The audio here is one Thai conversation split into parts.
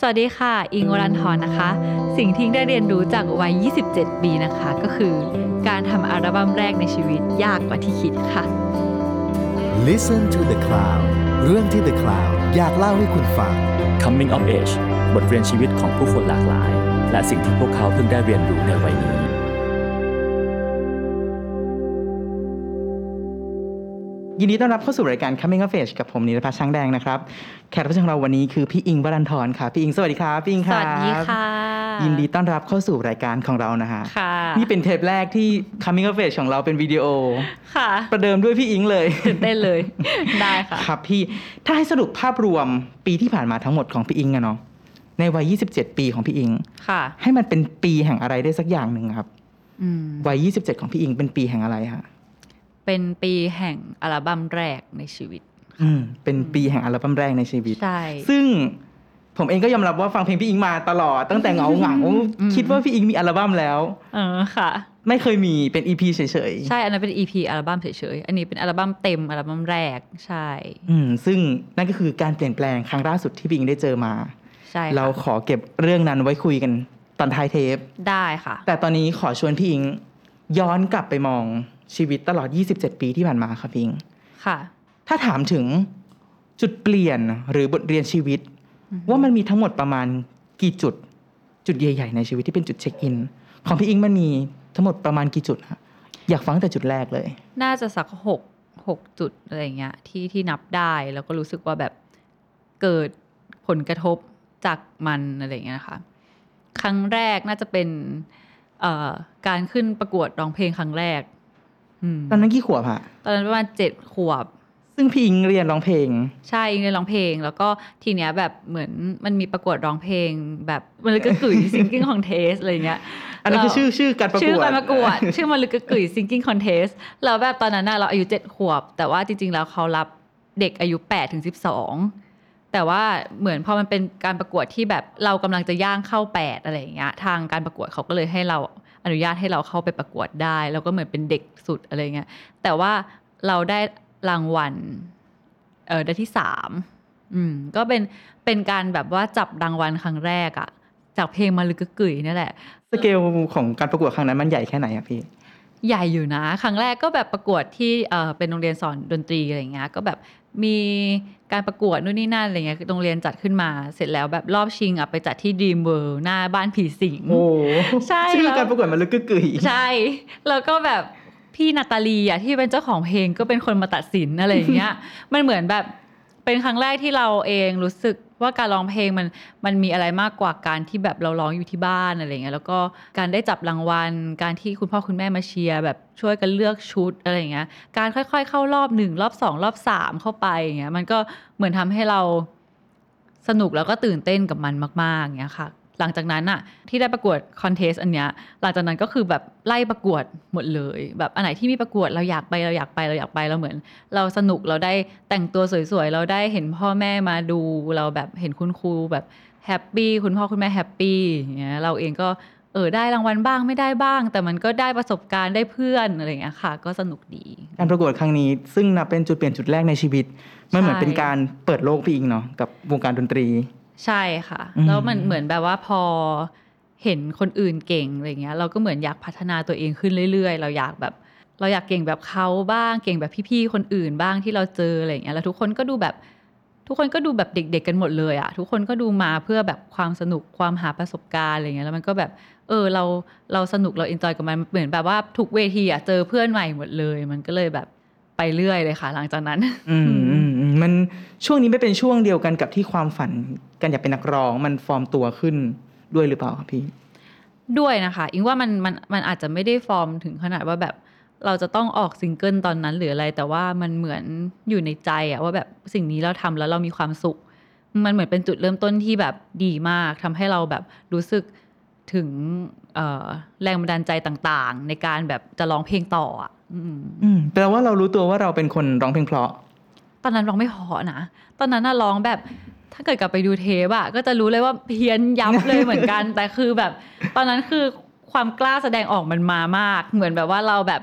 สวัสดีค่ะ อิงวรันทรนะคะ สิ่งที่ได้เรียนรู้จากวัย 27 ปีนะคะ ก็คือ การทำอัลบั้มแรกในชีวิตยากกว่าที่คิดค่ะ Listen to the Cloud เรื่องที่ The Cloud อยากเล่าให้คุณฟัง Coming of Age บทเรียนชีวิตของผู้คนหลากหลาย และสิ่งที่พวกเขาเพิ่งได้เรียนรู้ในวัยนี้ ยินดีต้อนรับเข้าสู่รายการ Coming of Age กับผมนิรพัฒน์ช้างแดงนะครับ แขกรับเชิญของเราวันนี้คือพี่อิงวรันทรค่ะ พี่อิงสวัสดีครับพี่อิงสครับวัสดีค่ะ ยินดีต้อนรับเข้าสู่รายการของเรานะฮะค่ะ นี่เป็นเทปแรกที่ Coming of Age ของเราเป็นวิดีโอ ค่ะ ประเดิมด้วยพี่อิงเลยตื่นเต้นเลย ได้ค่ะ ครับพี่ ถ้าให้สรุปภาพรวมปีที่ผ่านมาทั้งหมดของพี่อิงอะเนาะ ในวัย 27 ปีของพี่อิง ค่ะ ให้มันเป็นปีแห่งอะไรได้สักอย่างหนึ่งครับอืมวัย 27 ของพี่อิงเป็นปีแห่งอะไรฮะ เป็นปีแห่งอัลบั้มแรกในชีวิต อืมเป็นปีแห่งอัลบั้มแรกในชีวิต ใช่ ซึ่งผมเองก็ยอมรับว่าฟังเพลงพี่อิงมาตลอด ตั้งแต่เหงาเหงาๆอืมคิดว่าพี่อิงมีอัลบั้มแล้ว เออค่ะ ไม่เคยมีเป็นอีพีเฉยใช่ อันนั้นเป็น EP อัลบั้มเฉยๆ อันนี้เป็นอัลบั้มเต็มอัลบั้มแรกใช่ๆอืมซึ่งนั่นก็คือการเปลี่ยนแปลงครั้งล่าสุดที่พี่อิงได้เจอมา ใช่ค่ะเราขอเก็บเรื่องนั้นไว้คุยกันตอนท้ายเทป ได้ค่ะ แต่ตอนนี้ขอชวนพี่อิงย้อนกลับไปมอง ชีวิตตลอด 27 ปีที่ผ่านมาครับพี่อิงค่ะ ถ้าถามถึงจุดเปลี่ยนหรือบทเรียนชีวิต ว่ามันมีทั้งหมดประมาณกี่จุดจุดใหญ่ ๆ ในชีวิตที่เป็นจุดเช็คอิน ของพี่อิงมันมีทั้งหมดประมาณกี่จุดฮะอยากฟังตั้งแต่จุดแรกเลย น่าจะสักหกหกจุดอะไรอย่างเงี้ยที่ที่นับได้แล้วก็รู้สึกว่าแบบเกิดผลกระทบจากมันอะไรอย่างเงี้ยนะคะครั้งแรกน่าจะเป็นเอ่อการขึ้นประกวดร้องเพลงครั้งแรกอืม ตอนนั้นกี่ขวบฮะตอนนั้นประมาณเจ็ดขวบ ซึ่งพี่อิงเรียนร้องเพลง ใช่อิงเรียนร้องเพลง แล้วก็ทีเนี้ยแบบเหมือนมันมีประกวดร้องเพลง แบบมันเลยก็กึ๋ยซิงกิ้งคอนเทสอะไรอย่างเงี้ยอันนั้นคือชื่อชื่อการประกวดชื่อการประกวดชื่อมันลึกกึกึ๋ย singing contest แล้วแบบตอนนั้นน่ะเราอายุเจ็ดขวบ แต่ว่าจริง ๆ แล้วเขารับเด็กอายุแปดถึงสิบสองแต่ว่าเหมือนพอมันเป็นการประกวดที่แบบเรากำลังจะย่างเข้าแปดอะไรอย่างเงี้ยทางการประกวดเขาก็เลยให้เรา อนุญาตให้เราเข้าไปประกวดได้แล้วก็เหมือนเป็นเด็กสุดอะไรเงี้ยแต่ว่าเราได้รางวัลเออได้ที่สามอืมก็เป็นเป็นการแบบว่าจับรางวัลครั้งแรกอะจากเพลงมาลึกกึ๋ยนี่แหละ สเกลของการประกวดครั้งนั้นมันใหญ่แค่ไหนอะพี่ ใหญ่อยู่นะ ครั้งแรกก็แบบประกวดที่เออเป็นโรงเรียนสอนดนตรีอะไรเงี้ยก็แบบมีการประกวดนู่นนี่นั่นอะไรเงี้ยโรงเรียนจัดขึ้นมาเสร็จแล้วแบบรอบชิงอะไปจัดที่ Dream World หน้าบ้านผีสิงโอ้ใช่ชื่อแล้วการประกวดมันลึกกึกกึ๋ยใช่ แล้วก็แบบพี่นาตาลีอะที่เป็นเจ้าของเพลงก็เป็นคนมาตัดสินอะไรอย่างเงี้ยมันเหมือนแบบเป็นครั้งแรกที่เราเองรู้สึก ว่าการร้องเพลงมันมันมีอะไรมากกว่าการที่แบบเราร้องอยู่ที่บ้านอะไรเงี้ยแล้วก็การได้จับรางวัล การที่คุณพ่อคุณแม่มาเชียร์แบบช่วยกันเลือกชุดอะไรเงี้ยการค่อยๆ เข้ารอบหนึ่งรอบสองรอบสามเข้าไปอย่างเงี้ยมันก็เหมือนทำให้เราสนุกแล้วก็ตื่นเต้นกับมันมากๆอย่างเงี้ยค่ะ หลังจากนั้นอะที่ได้ประกวดคอนเทสต์อันเนี้ยหลังจากนั้นก็คือแบบไล่ประกวดหมดเลย แบบอันไหนที่มีประกวดเราอยากไปเราอยากไปเราอยากไปเราเหมือน เราสนุกเราได้แต่งตัวสวยๆเราได้เห็นพ่อแม่มาดูเราแบบเห็นคุณครูแบบแฮปปี้คุณพ่อคุณแม่แฮปปี้อย่างเงี้ยเราเองก็เออได้รางวัลบ้างไม่ได้บ้าง แต่มันก็ได้ประสบการณ์ได้เพื่อนอะไรอย่างเงี้ยค่ะ ก็สนุกดี การประกวดครั้งนี้ ซึ่งนับเป็นจุดเปลี่ยนจุดแรกในชีวิตมันเหมือนใช่เป็นการเปิดโลกพี่อิงเนาะกับวงการดนตรี ใช่ค่ะอืมแล้วมันเหมือนแบบว่าพอเห็นคนอื่นเก่งอะไรเงี้ย เราก็เหมือนอยากพัฒนาตัวเองขึ้นเรื่อย ๆ เราอยากแบบ เราอยากเก่งแบบเขาบ้างเก่งแบบพี่ๆคนอื่นบ้างที่เราเจออะไรเงี้ยแล้วทุกคนก็ดูแบบทุกคนก็ดูแบบเด็ก ๆ กันหมดเลยอะทุกคนก็ดูมาเพื่อแบบความสนุกความหาประสบการณ์อะไรเงี้ยแล้วมันก็แบบ เออเราเราสนุกเราเอนจอยกับมันเหมือนแบบว่าทุกเวทีอะเจอเพื่อนใหม่หมดเลย มันก็เลยแบบ ไปเรื่อยเลยค่ะ หลังจากนั้นอืมอืมอืมมันช่วงนี้ไม่เป็นช่วงเดียวกันกับที่ความฝันกันอยากเป็นนักร้องมันฟอร์มตัวขึ้นด้วยหรือเปล่าครับพี่ ด้วยนะคะ อิงว่ามันมันมันอาจจะไม่ได้ฟอร์มถึงขนาดว่าแบบเราจะต้องออกซิงเกิลตอนนั้นหรืออะไร แต่ว่ามันเหมือนอยู่ในใจอะว่าแบบสิ่งนี้เราทำแล้วเรามีความสุข มันเหมือนเป็นจุดเริ่มต้นที่แบบดีมากทำให้เราแบบรู้สึกถึงเอ่อแรงบันดาลใจต่างๆ ในการแบบจะร้องเพลงต่ออะ อืมอืมแปลว่าเรารู้ตัวว่าเราเป็นคนร้องเพลงเพราะ ตอนนั้นร้องไม่เพอนะ ตอนนั้นน่ะร้องแบบ ถ้าเกิดกลับไปดูเทปอะก็จะรู้เลยว่าเพี้ยนยับเลยเหมือนกัน แต่คือแบบ ตอนนั้นคือความกล้าแสดงออกมันมามาก เหมือนแบบว่าเราแบบ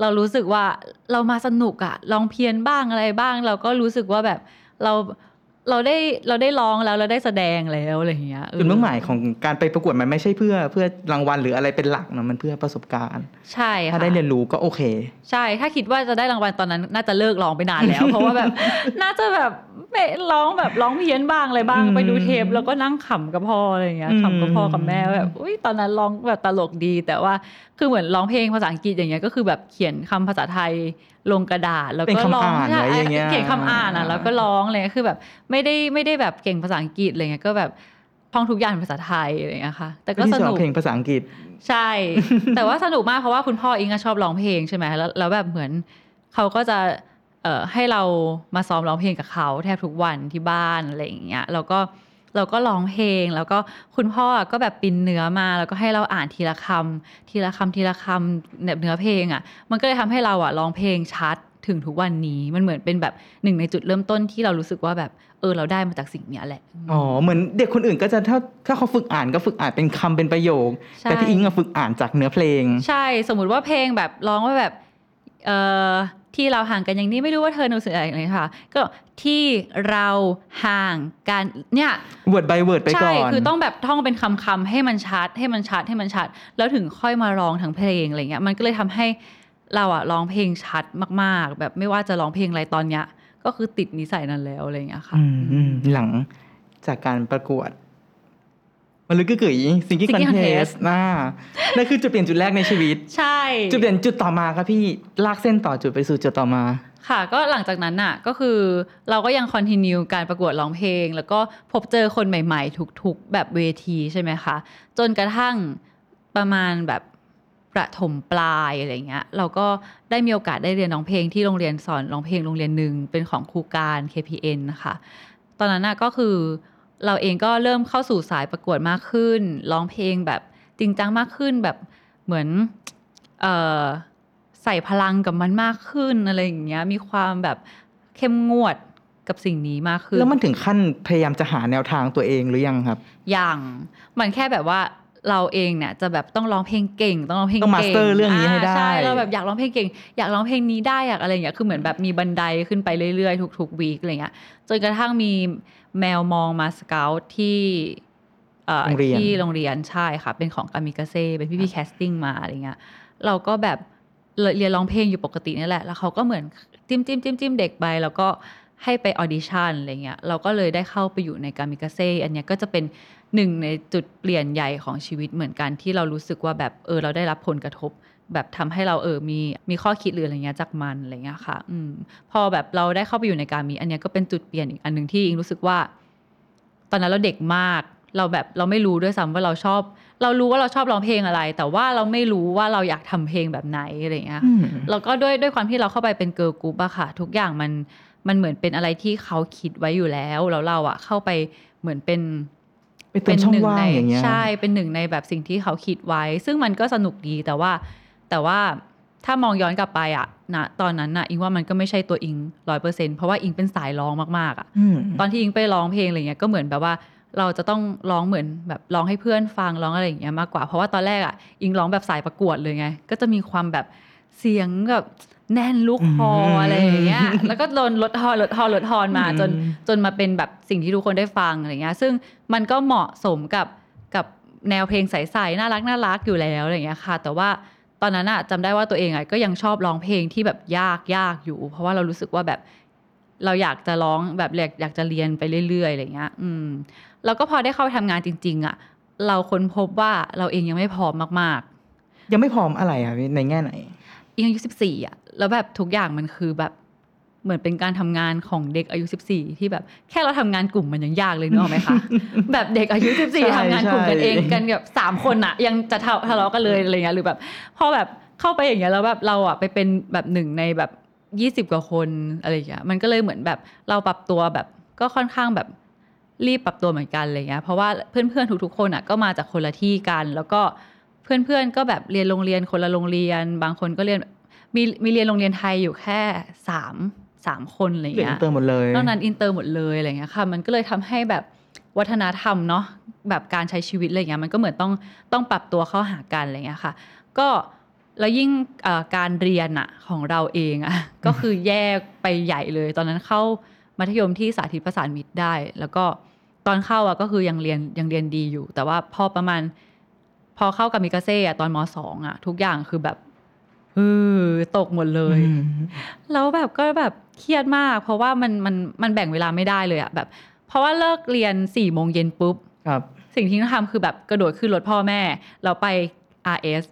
เรารู้สึกว่าเรามาสนุกอะลองเพี้ยนบ้างอะไรบ้าง เราก็รู้สึกว่าแบบเรา เราได้เราได้ร้องแล้วเราได้แสดงแล้วอะไรอย่างเงี้ยจุดมุ่งหมายของการไปประกวดมันไม่ใช่เพื่อเพื่อรางวัลหรืออะไรเป็นหลักนะมันเพื่อประสบการณ์ ใช่ถ้าค่ะได้เรียนรู้ก็โอเค ใช่ถ้าคิดว่าจะได้รางวัลตอนนั้น น่าจะเลิกร้องไปนานแล้ว เพราะว่าแบบน่าจะแบบไม่ร้องแบบร้องเพี้ยนบ้างอะไรบ้างอืมไปดูเทปแล้วก็นั่งขำกับพ่ออะไรอย่างเงี้ยอืมขำกับพ่อกับแม่แบบอุ้ยตอนนั้นร้องแบบตลกดี แต่ว่าคือเหมือนร้องเพลงภาษาอังกฤษอย่างเงี้ยก็คือแบบเขียนคำภาษาไทย ลงกระดาษแล้วเป็นก็ร้องคำอ่านใช่ไว้อย่างเงี้ยเขียนคำอ่านอะแล้วก็ร้องอะไรเลยคือแบบไม่ได้ไม่ได้แบบเก่งภาษาอังกฤษอะไรเงี้ยก็แบบท่องทุกอย่างเป็นภาษาไทยอะไรอย่างเงี้ยค่ะ แต่ก็ที่สสอนนุกเพลงภาษาอังกฤษ ใช่ แต่ว่าสนุกมากเพราะว่าคุณพ่ออิงก็ชอบร้องเพลงใช่ไหมแล้วแล้วแบบเหมือนเขาก็จะเอ่อให้เรามาซ้อมร้องเพลงกับเขาแทบทุกวันที่บ้านอะไรอย่างเงี้ยแล้วก็เราก็ร้องเพลง แล้วก็คุณพ่อก็แบบปินเนื้อมาแล้วก็ให้เราอ่านทีละคำทีละคำทีละคำแบบเนื้อเพลงอะ มันก็เลยทำให้เราอะร้องเพลงชัดถึงทุกวันนี้มันเหมือนเป็นแบบหนึ่งในจุดเริ่มต้นที่เรารู้สึกว่าแบบเออเราได้มาจากสิ่งเนี้ยแหละ อ๋อ เหมือนเด็กคนอื่นก็จะถ้าถ้าเขาฝึกอ่านก็ฝึกอ่านเป็นคำเป็นประโยคใช่แต่พี่อิงอะฝึกอ่านจากเนื้อเพลง ใช่สมมุติว่าเพลงแบบร้องว่าแบบเอ่อ ที่เราห่างกันอย่างนี้ไม่รู้ว่าเธอรู้สึกอะไรอย่างนี้ค่ะ ก็ที่เราห่างกันเนี่ยเวิร์ด by เวิร์ดไปก่ใช่อนคือต้องแบบท่องเป็นคำคำๆให้มันชัด ให้มันชัดให้มันชัด แล้วถึงค่อยมาร้องทั้งเพลงอะไรเงี้ยมันก็เลยทำให้เราอะร้องเพลงชัดมาก ๆ แบบไม่ว่าจะร้องเพลงอะไรตอนเนี้ยก็คือติดนิสัยนั้นแล้วอะไรเงี้ยค่ะอืมอืมหลังจากการประกวด มันลึกกึกกึ๋ยซิงกี้คอน Singing เทส Contest น่านั่นคือจุดเปลี่ยนจุดแรกในชีวิต ใช่ จุดเปลี่ยนจุดต่อมาครับพี่ลากเส้นต่อจุดไปสู่จุดต่อมา ค่ะ ก็หลังจากนั้นน่ะก็คือเราก็ยังคอนติเนียการประกวดร้องเพลง แล้วก็พบเจอคนใหม่ๆ ทุกๆ แบบเวทีใช่ไหมคะ จนกระทั่งประมาณแบบประถมปลายอะไรเงี้ยเราก็ได้มีโอกาสได้เรียนร้องเพลงที่โรงเรียนสอนร้องเพลงโรงเรียนหนึ่งเป็นของครูการ KPN นะคะ ตอนนั้นน่ะก็คือ เราเองก็เริ่มเข้าสู่สายประกวดมากขึ้นร้องเพลงแบบจริงจังมากขึ้นแบบเหมือนเอ่อใส่พลังกับมันมากขึ้นอะไรอย่างเงี้ยมีความแบบเข้มงวดกับสิ่งนี้มากขึ้น แล้วมันถึงขั้นพยายามจะหาแนวทางตัวเองหรือยังครับ อย่างมันแค่แบบว่าเราเองเนี่ยจะแบบต้องร้องเพลงเก่ง ต้องร้องเพลงต้องเก่ง master เรื่องนี้ให้ได้าใช่เราแบบอยากร้องเพลงเก่ง อยากร้องเพลงนี้ได้อยากอะไรอย่างเงี้ยคือเหมือนแบบมีบันไดขึ้นไปเรื่อยๆทุกๆวีคอะไรเงี้ยจนกระทั่งมี แมวมองมาสเกลที่เอ่อโรงเรียนที่โรงเรียนใช่ค่ะ เป็นของกามิกาเซ่เป็นพี่พี่แคสติ้งมาอะไรเงี้ยเราก็แบบเรียนร้องเพลงอยู่ปกตินี่แหละ แล้วเขาก็เหมือนจิ้มจิ้มจิ้มจิ้มเด็กไป แล้วก็ให้ไปออดิชั่นอะไรเงี้ยเราก็เลยได้เข้าไปอยู่ในกามิกาเซ่อันเนี้ยก็จะเป็นหนึ่งในจุดเปลี่ยนใหญ่ของชีวิตเหมือนกันที่เรารู้สึกว่าแบบเออเราได้รับผลกระทบ แบบทำให้เราเออมีมีข้อคิดหรืออะไรเงี้ยจากมันอะไรเงี้ยค่ะ อืม พอแบบเราได้เข้าไปอยู่ในการมี อันเนี้ยก็เป็นจุดเปลี่ยนอีกอันหนึ่งที่อิงรู้สึกว่า ตอนนั้นเราเด็กมาก เราแบบเราไม่รู้ด้วยซ้ำว่าเราชอบ เรารู้ว่าเราชอบร้องเพลงอะไร แต่ว่าเราไม่รู้ว่าเราอยากทำเพลงแบบไหนอะไรอย่างเงี้ยอืมแล้วก็ด้วยด้วยความที่เราเข้าไปเป็นเกิร์ลกรุ๊ปอะค่ะ ทุกอย่างมันมันเหมือนเป็นอะไรที่เขาคิดไว้อยู่แล้วแล้วเราอะเข้าไปเหมือนเป็นไปเติมช่องว่างในอย่างเงี้ยใช่เป็นหนึ่งในแบบสิ่งที่เขาคิดไว้ ซึ่งมันก็สนุกดีแต่ว่า แต่ว่าถ้ามองย้อนกลับไปอะนะตอนนั้นน่ะอิงว่ามันก็ไม่ใช่ตัวอิงร้อยเปอร์เซ็นเพราะว่าอิงเป็นสายร้องมากๆอะอืมตอนที่อิงไปร้องเพลงอะไรเงี้ยก็เหมือนแบบว่าเราจะต้องร้องเหมือนแบบร้องให้เพื่อนฟังร้องอะไรอย่างเงี้ยมากกว่า เพราะว่าตอนแรกอะอิงร้องแบบสายประกวดเลยไง ก็จะมีความแบบเสียงแบบแน่นลูกคออืมอะไรอย่างเงี้ยแล้วก็โดนลดทอนลดทอนลดทอนมาอืมจนจนมาเป็นแบบสิ่งที่ทุกคนได้ฟังอะไรเงี้ยซึ่งมันก็เหมาะสมกับกับแนวเพลงใสๆน่ารักน่ารักอยู่แล้วอะไรเงี้ยค่ะ แต่ว่า ตอนนั้นอะจำได้ว่าตัวเองอะก็ยังชอบร้องเพลงที่แบบยากยากอยู่ เพราะว่าเรารู้สึกว่าแบบเราอยากจะร้องแบบอยากอยากจะเรียนไปเรื่อยๆอะไรเงี้ย อืมแล้วก็พอได้เข้าไปทำงานจริง ๆอะเราค้นพบว่าเราเองยังไม่พร้อมมากยังไม่พร้อมอะไรครับพี่ในแง่ไหนๆอิงอายุสิบสี่อะแล้วแบบทุกอย่างมันคือแบบ เหมือนเป็นการทำงานของเด็กอายุสิบสี่ที่แบบแค่เราทำงานกลุ่มมันยังยากเลยนึกออกไหมคะแบบเด็กอายุสิบสี่ใช่ทำงานกลุ่มกันใช่เองกันแบบสามคนอะยังจะทะทะเลาะกันเลยอะไรเงี้ยหรือแบบพอแบบเข้าไปอย่างเงี้ยแล้วแบบเราอะไปเป็นแบบหนึ่งในแบบยี่สิบกว่าคนอะไรอย่างเงี้ยมันก็เลยเหมือนแบบเราปรับตัวแบบก็ค่อนข้างแบบรีบปรับตัวเหมือนกันอะไรเงี้ยเพราะว่าเพื่อนๆทุกๆคนอะก็มาจากคนละที่กันแล้วก็เพื่อนๆ ก็แบบเรียนโรงเรียนคนละโรงเรียน บางคนก็เรียนมีมีเรียนโรงเรียนไทยอยู่แค่สาม สามคนอะไรเรียนเงี้อิยนเตอร์หมดเลยนอกนั้นอินเตอร์หมดเลยอะไรเงี้ยค่ะมันก็เลยทำให้แบบวัฒนธรรมเนาะแบบการใช้ชีวิตอะไรเงี้ยมันก็เหมือนต้องต้องปรับตัวเข้าหากันอะไรเงี้ยค่ะ ก็แล้วยิ่งเอ่อการเรียนอะของเราเองอะก็คือแยกไปใหญ่เลย ตอนนั้นเข้ามัธยมที่สาธิตประสานมิตรได้ แล้วก็ตอนเข้าอะก็คือยังเรียนยังเรียนดีอยู่ แต่ว่าพอประมาณ พอเข้ากับมิกาเซ่อะตอนมสองอะทุกอย่างคือแบบ เออตกหมดเลยอืมแล้วแบบก็แบบเครียดมาก เพราะว่ามันมันมันแบ่งเวลาไม่ได้เลยอะแบบ เพราะว่าเลิกเรียนสี่โมงเย็นปุ๊บ ครับ สิ่งที่ต้องทำคือแบบกระโดดขึ้นรถพ่อแม่ เราไป RS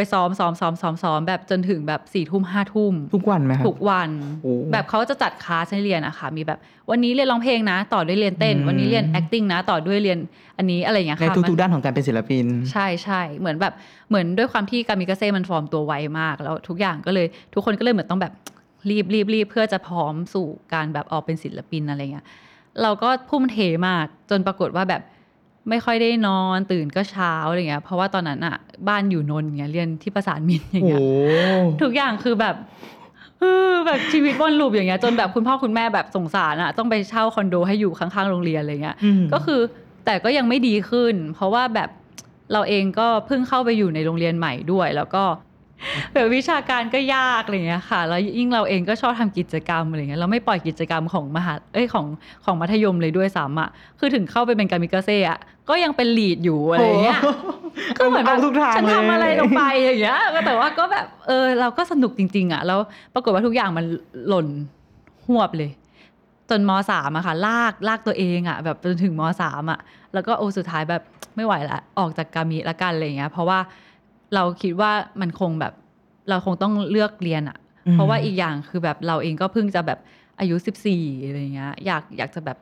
ไปซ้อมซ้อมซ้อมซ้อมซ้อมแบบจนถึงแบบสี่ทุ่มห้าทุ่มทุกวันไหมครับทุกวันโอ้แบบเขาจะจัดคลาสให้เรียนอะค่ะมีแบบ วันนี้เรียนร้องเพลงนะ ต่อด้วยเรียนเต้นอืมวันนี้เรียน acting นะ ต่อด้วยเรียนอันนี้อะไรอย่างเงี้ยในค่ะทุมักๆด้านของการเป็นศิลปิน ใช่ใช่เหมือนแบบเหมือนด้วยความที่กามิกาเซ่มันฟอร์มตัวไวมาก แล้วทุกอย่างก็เลยทุกคนก็เลยเหมือนต้องแบบรีบรีบรีบเพื่อจะพร้อมสู่การแบบออกเป็นศิลปินอะไรเงี้ยเราก็พุ่มเทมากจนปรากฏว่าแบบ ไม่ค่อยได้นอนตื่นก็เช้าอะไรเงี้ย เพราะว่าตอนนั้นอะบ้านอยู่นนท์เงี้ยเรียนที่ประสานมิตรอย่างโอ้เงี้ยทุกอย่างคือแบบเออแบบชีวิตวนลูปอย่างเงี้ยจนแบบคุณพ่อคุณแม่แบบสงสารอะต้องไปเช่าคอนโดให้อยู่ข้างๆโรงเรียนอะไรเงี้ยอืมก็คือแต่ก็ยังไม่ดีขึ้น เพราะว่าแบบเราเองก็เพิ่งเข้าไปอยู่ในโรงเรียนใหม่ด้วย แล้วก็ แบบวิชาการก็ยากอะไรเงี้ยค่ะ แล้วยิ่งเราเองก็ชอบทำกิจกรรมอะไรเงี้ย เราไม่ปล่อยกิจกรรมของมหาเอ้ยของของมัธยมเลยด้วยซ้ำอะ คือถึงเข้าไปเป็นการมิกาเซ่อะก็ยังเป็นลีดอยู่อะไรเงี้ย ก็เหมือนแบบาทุกทางฉันเลยทำอะไรลงไปอย่างเงี้ยก็แต่ว่าก็แบบเออเราก็สนุกจริง ๆ อะ แล้วปรากฏว่าทุกอย่างมันหล่นหวบเลยจนมสามอะค่ะ ลากลากตัวเองอะแบบจนถึงมสามอะแล้วก็โอสุดท้ายแบบไม่ไหวละออกจากกามิละกันอะไรอย่างเงี้ย เพราะว่า เราคิดว่ามันคงแบบเราคงต้องเลือกเรียนอะอืมเพราะว่าอีกอย่างคือแบบเราเองก็เพิ่งจะแบบอายุสิบสี่อะไรเงี้ยอยากอยากจะแบบ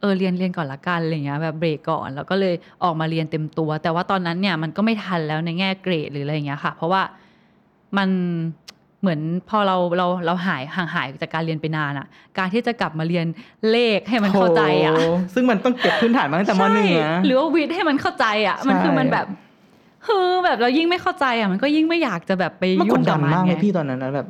เออเรียนเรียนก่อนละกันอะไรเงี้ยแบบเบรกก่อนแล้วก็เลยออกมาเรียนเต็มตัว แต่ว่าตอนนั้นเนี่ยมันก็ไม่ทันแล้วในแง่เกรดหรืออะไรอย่างเงี้ยค่ะ เพราะว่ามันเหมือนพอเราเราเราหายห่างหายจากการเรียนไปนานอะการที่จะกลับมาเรียนเลขให้มันเข้าใจอะโซึ่งมันต้องเก็บพื้นฐานมาตั้งแต่มหนึ่งใช่นะหรือว่าวิทย์ให้มันเข้าใจอะมันคือใช่มันแบบ คือแบบเรายิ่งไม่เข้าใจอะมันก็ยิ่งไม่อยากจะแบบไปมันกยุ่ดงดักับนมันมากไหมไงพี่ตอนนั้นนะแบบ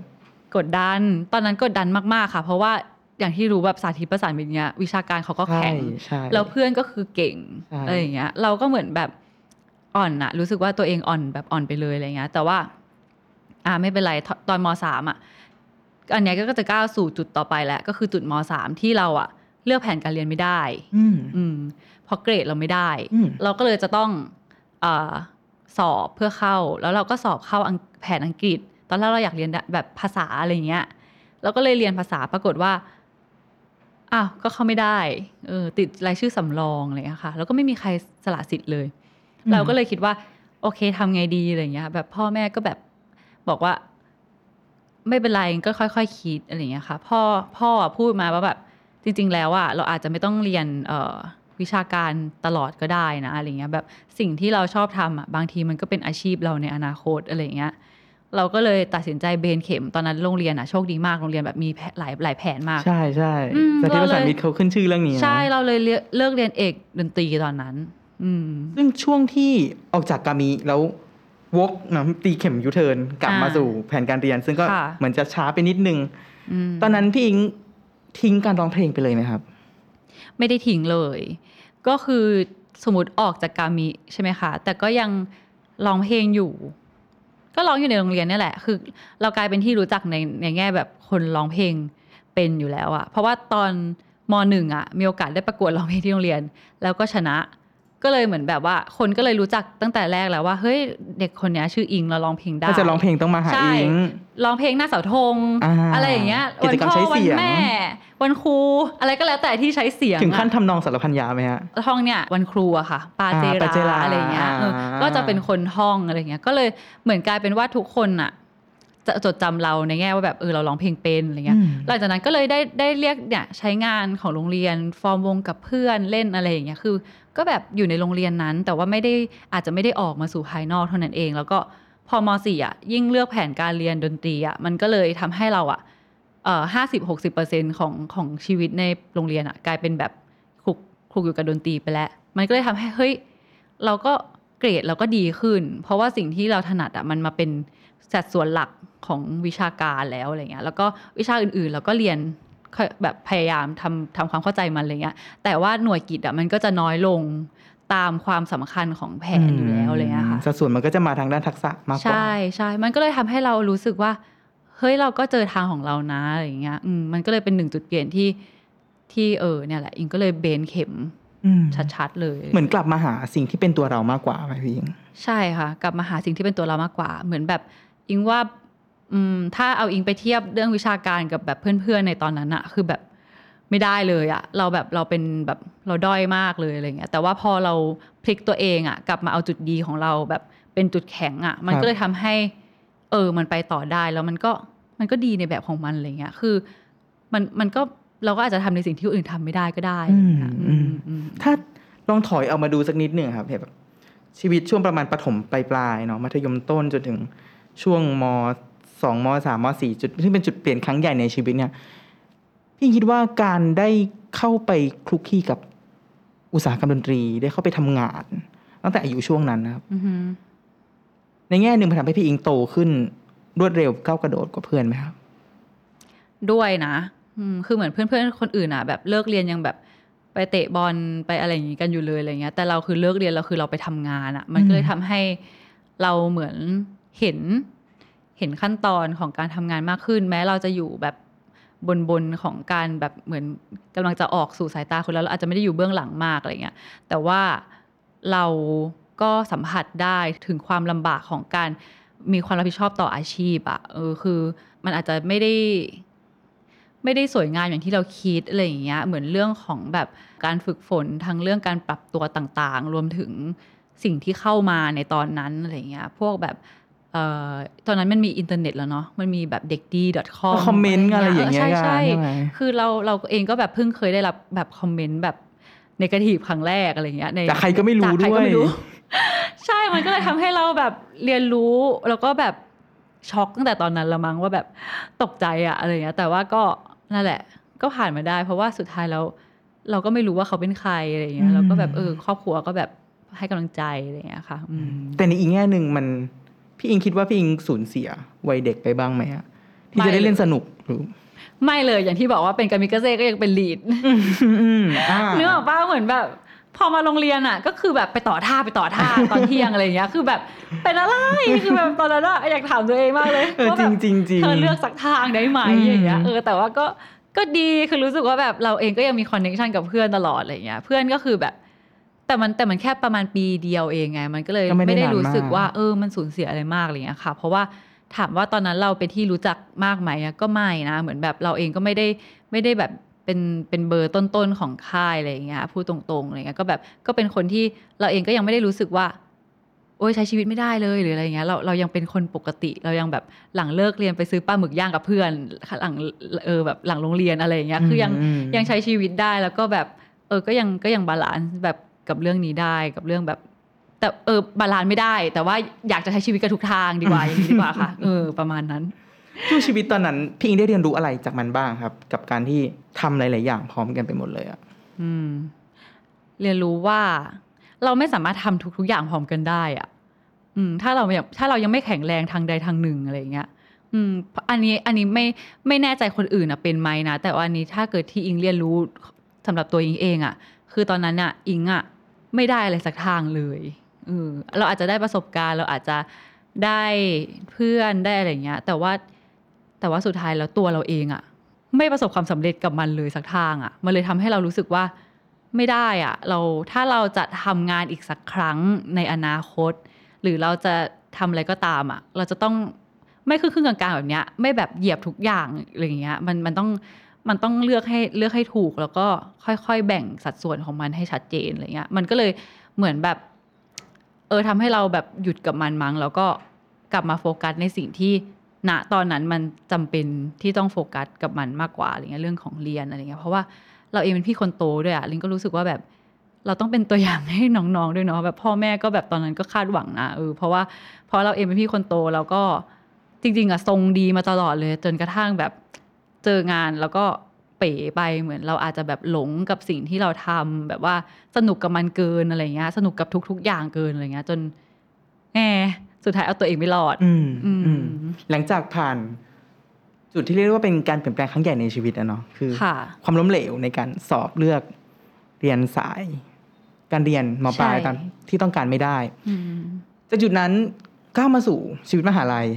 กดดัน ตอนนั้นกดดันมากๆค่ะ เพราะว่าอย่างที่รู้แบบสาธิตประสานมิตรเนี้ยวิชาการเขาก็แข็ง ใช่ใช่ แล้วเพื่อนก็คือเก่งใช่ อะไรอย่างเงี้ยเราก็เหมือนแบบอ่อนอะรู้สึกว่าตัวเองอ่อนแบบอ่อนไปเลยอะไรเงี้ยแต่ว่า อ่าไม่เป็นไรตตอนมสามอะอันเนี้ยก็จะก้าวสู่จุดต่อไปแล้ว ก็คือจุดมสามที่เราอะเลือกแผนการเรียนไม่ได้ อืมอืมเพราะเกรดเราไม่ได้ อืม เราก็เลยจะต้องเออ สอบเพื่อเข้า แล้วเราก็สอบเข้าอังแผนอังกฤษ ตอนแรกเราอยากเรียนแบบภาษาอะไรเงี้ยเราก็เลยเรียนภาษาปรากฏว่าอ้าวก็เข้าไม่ได้เออติดรายชื่อสำรองอะไรเงี้ยค่ะแล้วก็ไม่มีใครสละสิทธิ์เลยอืมเราก็เลยคิดว่า โอเคทำไงดีอะไรเงี้ย แบบพ่อแม่ก็แบบบอกว่า ไม่เป็นไรก็ค่อยๆคคิดอะไรเงี้ยค่ะ พ่อพ่อพูดมาว่าแบบจริง ๆ แล้วอะเราอาจจะไม่ต้องเรียนเอ่อ วิชาการตลอดก็ได้นะอะไรเงี้ยแบบสิ่งที่เราชอบทำอะบางทีมันก็เป็นอาชีพเราในอนาคตอะไรเงี้ยเราก็เลยตัดสินใจเบนเข็มตอนนั้นโรงเรียนอะโชคดีมากโรงเรียนแบบมีแผหลายหลายแผนมาก ใช่ใช่อืมสถิตเราประสานเลยมิตรเขาขึ้นชื่อเรื่องนี้นะใช่เราเลยเลือกเลิกเรียนเอกดนตรีตอนนั้น อืมซึ่งช่วงที่ออกจากกามิแล้ววกนะตีเข็มยูเทิร์นกลับอ่ามมาสู่แผนการเรียน ซึ่งก็ค่ะเหมือนจะช้าไปนิดนึงอืมตอนนั้นพี่อิงทิ้งการร้องเพลงไปเลยไหมครับ ไม่ได้ทิ้งเลย ก็คือสมมติออกจากกามิใช่ไหมคะ แต่ก็ยังร้องเพลงอยู่ ก็ร้องอยู่ในโรงเรียนนี่แหละ คือ เรากลายเป็นที่รู้จักในในแง่แบบคนร้องเพลงเป็นอยู่แล้วอะเพราะว่าตอนมหนึ่งอะมีโอกาสได้ประกวดร้องเพลงที่โรงเรียน แล้วก็ชนะ ก็เลยเหมือนแบบว่าคนก็เลยรู้จักตั้งแต่แรกแล้วว่าเฮ้ยเด็กคนเนี้ยชื่ออิงเราร้องเพลงได้ถ้าจะร้องเพลงต้องมาหาใช่อิงร้องเพลงหน้าเสาธงอ่าอะไรอย่างเงี้ยกิวัจกรรมพ่อใช้วัเสียงแม่ วันครู อะไรก็แล้วแต่ที่ใช้เสียงถึงขั้นอะทำนองสารพันยาไหมฮะท่องเนี่ยวันครูอะค่ะปาเจอ่าปาเจราราอะไรอย่างเงี้ยเออก็จะเป็นคนท่องอะไรอย่างเงี้ยก็เลยเหมือนกลายเป็นว่าทุกคนอะจะจดจำเราในแง่ว่าแบบเออเราร้องเพลงเป็นอะไรเงี้ยอืมหลังจากนั้นก็เลยได้ได้เรียกเนี่ยใช้งานของโรงเรียนฟอร์มวงกับเพื่อนเล่นอะไรอย่างเงี้ยคือ ก็แบบอยู่ในโรงเรียนนั้น แต่ว่าไม่ได้อาจจะไม่ได้ออกมาสู่ภายนอกเท่านั้นเอง แล้วก็พอมสี่อะยิ่งเลือกแผนการเรียนดนตรีอะมันก็เลยทำให้เราอะเอ่อห้าสิบหกสิบเปอร์เซ็นของของชีวิตในโรงเรียนอะกลายเป็นแบบคลุกคลุกอยู่กับดนตรีไปแล้ว มันก็เลยทำให้เฮ้ยเราก็เกรดเราก็ดีขึ้น เพราะว่าสิ่งที่เราถนัดอะมันมาเป็นสัดส่วนหลักของวิชาการแล้วอะไรเงี้ยแล้วก็วิชาอื่นๆ เราก็เรียน แบบพยายามทำทำความเข้าใจมันอะไรเงี้ย แต่ว่าหน่วยกิจอะมันก็จะน้อยลงตามความสำคัญของแผนอยู่แล้วอะไรเงี้ยค่ะสัดส่วนมันก็จะมาทางด้านทักษะมากกว่า ใช่ใช่มันก็เลยทำให้เรารู้สึกว่า เฮ้ยเราก็เจอทางของเรานะอะไรอย่างเงี้ยอืมมันก็เลยเป็นหนึ่งจุดเปลี่ยนที่ที่เออเนี่ยแหละอิงก็เลยเบนเข็มอืมชัดๆเลย เหมือนกลับมาหาสิ่งที่เป็นตัวเรามากกว่าไหมพี่อิง ใช่ค่ะ กลับมาหาสิ่งที่เป็นตัวเรามากกว่า เหมือนแบบอิงว่า อืมถ้าเอาอิงไปเทียบเรื่องวิชาการกับแบบเพื่อนๆในตอนนั้นอะคือแบบไม่ได้เลยอะเราแบบเราเป็นแบบเราด้อยมากเลยอะไรเงี้ยแต่ว่าพอเราพลิกตัวเองอะกลับมาเอาจุดดีของเราแบบเป็นจุดแข็งอะมันครับก็เลยทำให้ เออมันไปต่อได้แล้วมันก็มันก็ดีในแบบของมันอะไรเงี้ยคือมันมันก็เราก็อาจจะทำในสิ่งที่คนอื่นทำไม่ได้ก็ได้อะไรเงี้ยอืมอืมอืมถ้าลองถอยเอามาดูสักนิดหนึ่งครับแบบชีวิตช่วงประมาณประถมปลายปลายๆเนาะมัธยมต้นจนถึงช่วงม สองมสามมสี่จุดที่งเป็นจุดเปลี่ยนครั้งใหญ่ในชีวิตเนี่ยพี่คิดว่าการได้เข้าไปคลุกคลีกับอุตสาหกรรมดนตรีได้เข้าไปทำงาน ตั้งแต่อายุช่วงนั้นนะครับอือหือในแง่หนึ่งมันทำให้พี่อิงโตขึ้นรวดเร็วก้าวกระโดดกว่าเพื่อนไหมครับ ด้วยนะอืมคือเหมือนเพื่อนๆคนอื่นอะ แบบเลิกเรียนยังแบบไปเตะบอลไปอะไรอย่างงี้กันอยู่เลยอะไรเงี้ย แต่เราคือเลิกเรียนเราคือเราไปทำงานอะ มันก็เลยทำให้เราเหมือนเห็น เห็นขั้นตอนของการทำงานมากขึ้น แม้เราจะอยู่แบบบนบนของการแบบเหมือนกำลังจะออกสู่สายตาคนแล้วเราอาจจะไม่ได้อยู่เบื้องหลังมากอะไรเงี้ยแต่ว่าเราก็สัมผัสได้ถึงความลำบากของการมีความรับผิดชอบต่ออาชีพอะเออคือมันอาจจะไม่ได้ ไม่ได้สวยงามอย่างที่เราคิดอะไรอย่างเงี้ยเหมือนเรื่องของแบบการฝึกฝนทั้งเรื่องการปรับตัวต่างๆ รวมถึงสิ่งที่เข้ามาในตอนนั้นอะไรอย่างเงี้ยพวกแบบ ตอนนั้นมันมีอินเทอร์เน็ตแล้วเนาะมันมีแบบเด็กดี .com คอมเมนต์อะไรอย่างเงี้ยใช่ใช่ใช่ไหมคือเราเราเองก็แบบเพิ่งเคยได้รับแบบคอมเมนต์แบบในกระทีบครั้งแรกอะไรอย่างเงี้ยในจากใครก็ไม่รู้จากใครด้วก็ยไม่รู้ใช่ มันก็เลยทำให้เราแบบเรียนรู้แล้วก็แบบช็อกตั้งแต่ตอนนั้นละมั้งว่าแบบตกใจอะอะไรเงี้ยแต่ว่าก็นั่นแหละ ก็ผ่านมาได้ เพราะว่าสุดท้ายแล้วเราก็ไม่รู้ว่าเขาเป็นใครอะไรเงี้ยเราก็แบบเออครอบครัวก็แบบให้กำลังใจอะไรเงี้ยค่ะอืมแต่ในอีกแง่หนึ่งมัน พี่อิงคิดว่าพี่อิงสูญเสียวัยเด็กไปบ้างไหมอะที่จะได้เล่นสนุกหรือไม่เลยอย่างที่บอกว่าเป็นกามิกาเซ่ก็ยังเป็นลีดอ่าเนื้อออกป้าเหมือนแบบ พอมาโรงเรียนอะ ก็คือแบบไปต่อท่าไปต่อท่าตอนเที่ยงอะไรอย่างเงี้ย คือแบบเป็นอะไรคือแบบตอนนั้นอะอยากถามตัวเองมากเลยเออว่าจแบริงบจริงจริงเธอเลือกสักทางได้ไหมอืมอย่างเงี้ยเออแต่ว่าก็ก็ดีคือรู้สึกว่าแบบเราเองก็ยังมีคอนเนคชันกับเพื่อนตลอดอะไรอย่างเงี้ยเพื่อนก็คือแบบ แต่มันแต่มันแค่ประมาณปีเดียวเองไง มันก็เลยก็ไม่ได้ไม่ได้นานรู้สึกมาก ว่า เออมันสูญเสียอะไรมากอะไรอย่างเงี้ยค่ะ เพราะว่าถามว่าตอนนั้นเราเป็นที่รู้จักมากไหมอะก็ไม่นะ เหมือนแบบเราเองก็ไม่ได้ไม่ได้แบบเป็นเป็นเบอร์ต้นๆของค่ายอะไรอย่างเงี้ยพูดตรงๆอะไรเงี้ยก็แบบก็เป็นคนที่เราเองก็ยังไม่ได้รู้สึกว่า โอ้ยใช้ชีวิตไม่ได้เลยหรืออะไรเงี้ยเราเรายังเป็นคนปกติ เรายังแบบหลังเลิกเรียนไปซื้อปลาหมึกย่างกับเพื่อนหลังเออแบบหลังโรงเรียนอะไรอย่างเงี้ยคือยัง อืม ยังใช้ชีวิตได้แล้วก็แบบเออก็ยังก็ยังบาลานซ์แบบ กับเรื่องนี้ได้กับเรื่องแบบ แต่เออบาลานซ์ไม่ได้ แต่ว่าอยากจะใช้ชีวิตกับทุกทางดีกว่าอย่างนี้ดีกว่าค่ะเออประมาณนั้นช่วงชีวิตตอนนั้นพี่อิงได้เรียนรู้อะไรจากมันบ้างครับ กับการที่ทำหลาย ๆ อย่างพร้อมกันไปหมดเลยอะอืม เรียนรู้ว่าเราไม่สามารถทำทุก ๆ อย่างพร้อมกันได้อะอืม ถ้าเราอย่างถ้าเรายังไม่แข็งแรงทางใดทางหนึ่งอะไรอย่างเงี้ยอืมอันนี้อันนี้ไม่ไม่แน่ใจคนอื่นอะเป็นไหมนะแต่ว่าอันนี้ถ้าเกิดที่อิงเรียนรู้สำหรับตัวอิงเองอะ คือตอนนั้นอะอิงอะไม่ได้อะไรสักทางเลยเออเราอาจจะได้ประสบการณ์ เราอาจจะได้เพื่อนได้อะไรเงี้ย แต่ว่าแต่ว่าสุดท้ายแล้วตัวเราเองอะไม่ประสบความสำเร็จกับมันเลยสักทางอะมันเลยทำให้เรารู้สึกว่าไม่ได้อะเราถ้าเราจะทำงานอีกสักครั้งในอนาคต หรือเราจะทำอะไรก็ตามอะเราจะต้องไม่ครึ่งครึ่งกลางๆแบบเนี้ย ไม่แบบเหยียบทุกอย่างอะไรเงี้ย มันมันต้อง มันต้องเลือกให้เลือกให้ถูก แล้วก็ค่อยๆ แบ่งสัดส่วนของมันให้ชัดเจนอะไรเงี้ย มันก็เลยเหมือนแบบ เออทำให้เราแบบหยุดกับมันมั้ง แล้วก็กลับมาโฟกัสในสิ่งที่ณตอนนั้นมันจำเป็นที่ต้องโฟกัสกับมันมากกว่าอะไรเงี้ยเรื่องของเรียนอะไรเงี้ยเพราะว่าเราเองเป็นพี่คนโตด้วยอะลินก็รู้สึกว่าแบบเราต้องเป็นตัวอย่างให้น้องๆด้วยเนาะแบบพ่อแม่ก็แบบตอนนั้นก็คาดหวังนะเออเพราะว่าเพราะเราเองเป็นพี่คนโตเราก็จริง ๆอะทรงดีมาตลอดเลย จนกระทั่งแบบ เจองานแล้วก็เป๋ไปเหมือนเราอาจจะแบบหลงกับสิ่งที่เราทำแบบว่าสนุกกับมันเกินอะไรเงี้ย สนุกกับทุก ๆ อย่างเกินอะไรเงี้ย จนแหมสุดท้ายเอาตัวเองไม่รอด อืมอืมอืมหลังจากผ่าน จุดที่เรียกได้ว่าเป็นการเปลี่ยนแปลงครั้งใหญ่ในชีวิตอะเนาะคือค่ะความล้มเหลวในการสอบเลือกเรียนสาย การเรียนมปลายใช่ตามที่ต้องการไม่ได้อืมจากจุดนั้นก้าวมาสู่ชีวิตมหาลัย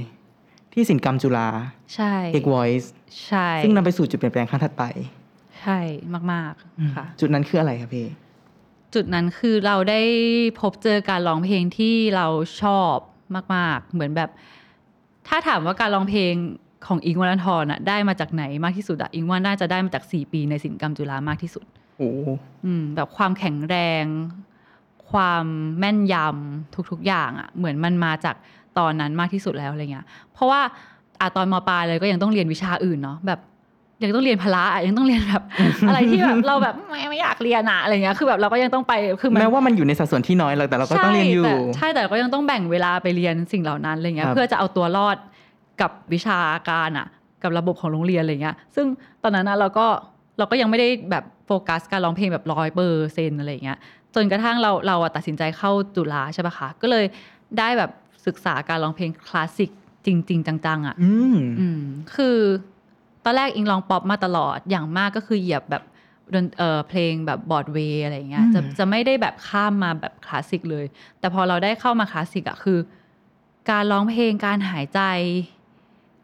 ที่สินกรรมจุฬาใช่เอก Voice ใช่ ซึ่งนำไปสู่จุดเปลี่ยนแปลงครั้งถัดไปใใช่มากๆค่ะ จุดนั้นคืออะไรครับพี่จุดนั้นคือเราได้พบเจอการร้องเพลงที่เราชอบมาก ๆ เหมือนแบบ ถ้าถามว่าการร้องเพลงของอิงค์วัลทรอะได้มาจากไหนมากที่สุดอะอิงว่าน่าจะได้มาจากสี่ปีในศิลปกรรมจุฬามากที่สุดโอ้อืมแบบความแข็งแรง ความแม่นยำทุก ๆ อย่างอะเหมือนมันมาจาก ตอนนั้นมากที่สุดแล้วอะไรเงี้ย เพราะว่าอะตอนมปลายเลยก็ยังต้องเรียนวิชาอื่นเนาะแบบยังต้องเรียนพละอะยังต้องเรียนแบบ อะไรที่แบบเราแบบไม่ไม่อยากเรียนอะอะไรเงี้ยคือแบบเราก็ยังต้องไปคือมันแม้ว่ามันอยู่ในสัดส่วนที่น้อยเราแต่เราก็ต้องเรียนอยู่ใช่แต่ใช่แต่ก็ยังต้องแบ่งเวลาไปเรียนสิ่งเหล่านั้นอะไรเงี้คยรับเพื่อจะเอาตัวรอดกับวิชาการอะกับระบบของโรงเรียนอะไรเงี้ย ซึ่งตอนนั้นนะเราก็เราก็ยังไม่ได้แบบโฟกัสการร้องเพลงแบบร้อยเปอร์เซนอะไรเงี้ยจนกระทั่งเราเราอะตัดสินใจเข้าจุฬาใช่ปะคะก็เลยได้แบบ ศึกษาการร้องเพลงคลาสสิกจริง ๆ จังๆอะอืมอืมคือตอนแรกอิงร้องป๊อปมาตลอดอย่างมากก็คือเหยียบแบบดนเอ่อเพลงแบบบอร์ดเวย์อะไรอย่างเงี้ยอืมจะจะไม่ได้แบบข้ามมาแบบคลาสสิกเลย แต่พอเราได้เข้ามาคลาสสิกอะคือ การร้องเพลงการหายใจ